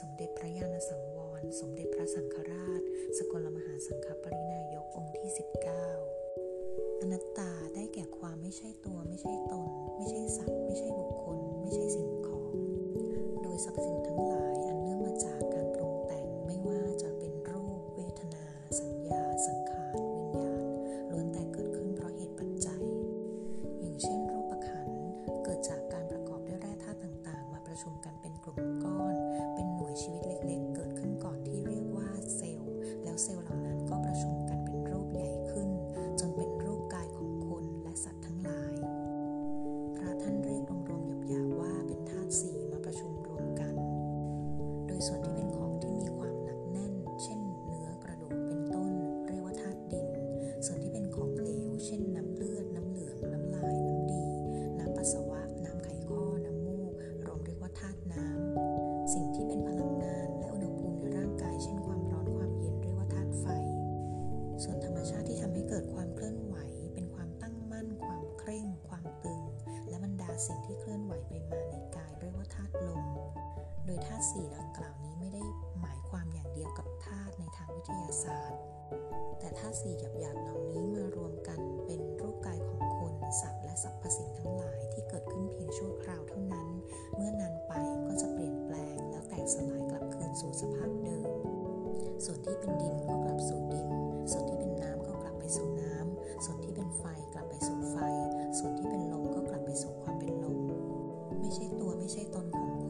สมเด็จพระยาณสังวร สมเด็จพระสังฆราช สกลมหาสังฆปรินายกองค์ที่ 19 อนัตตาได้แก่ความไม่ใช่ตัวไม่ใช่ตน ไม่ใช่สัตว์ ไม่ใช่บุคคล ไม่ใช่สิ่งของ โดยสรรพสิ่งทั้งหลายอันเนื่องมาจากการปรุงแต่งไม่ว่าจะเป็นรูป เวทนา สัญญา สังขาร วิญญาณล้วนแต่เกิดขึ้นเพราะเหตุปัจจัย อย่างเช่นรูปขันเกิดจาก สิ่งที่เคลื่อนไหวไปมาในกายเรียกว่าธาตุลม โดยธาตุสี่ดังกล่าวนี้ไม่ได้หมายความอย่างเดียวกับธาตุในทางวิทยาศาสตร์ แต่ธาตุสี่หยาบๆเหล่านี้มารวมกันเป็นรูปกายของคนสัตว์และสรรพสิ่งทั้งหลายที่เกิดขึ้นเพียงชั่วคราวเท่านั้น เมื่อนานไปก็จะเปลี่ยนแปลงแล้วแตกสลายกลับคืนสู่สภาพเดิม ส่วนที่เป็นดินก็กลับสู่ดิน ไม่ใช่ตนของคุณ